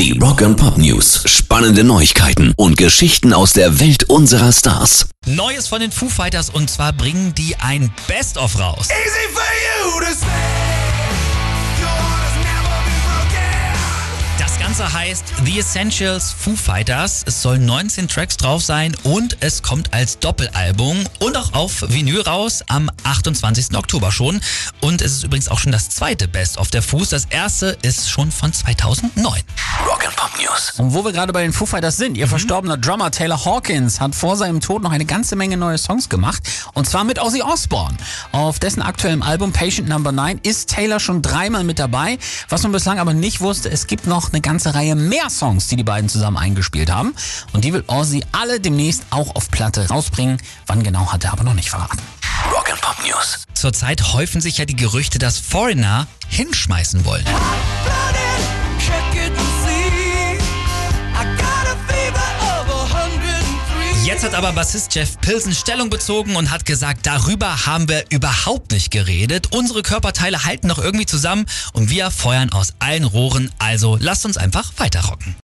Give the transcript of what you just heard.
Die Rock and Pop News. Spannende Neuigkeiten und Geschichten aus der Welt unserer Stars. Neues von den Foo Fighters und zwar bringen die ein Best-of raus. Easy for you to say. Yours never been broken. Das Ganze heißt The Essentials Foo Fighters. Es sollen 19 Tracks drauf sein und es kommt als Doppelalbum und auch auf Vinyl raus am 28. Oktober schon. Und es ist übrigens auch schon das zweite Best-of der Foos. Das erste ist schon von 2009. Rock and Pop News. Und wo wir gerade bei den Foo Fighters sind, ihr verstorbener Drummer Taylor Hawkins hat vor seinem Tod noch eine ganze Menge neue Songs gemacht. Und zwar mit Ozzy Osbourne. Auf dessen aktuellem Album Patient Number 9 ist Taylor schon dreimal mit dabei. Was man bislang aber nicht wusste, es gibt noch eine ganze Reihe mehr Songs, die die beiden zusammen eingespielt haben. Und die will Ozzy alle demnächst auch auf Platte rausbringen. Wann genau hat er aber noch nicht verraten. Rock and Pop News. Zurzeit häufen sich ja die Gerüchte, dass Foreigner hinschmeißen wollen. Jetzt hat aber Bassist Jeff Pilsen Stellung bezogen und hat gesagt, darüber haben wir überhaupt nicht geredet. Unsere Körperteile halten noch irgendwie zusammen und wir feuern aus allen Rohren. Also lasst uns einfach weiterrocken.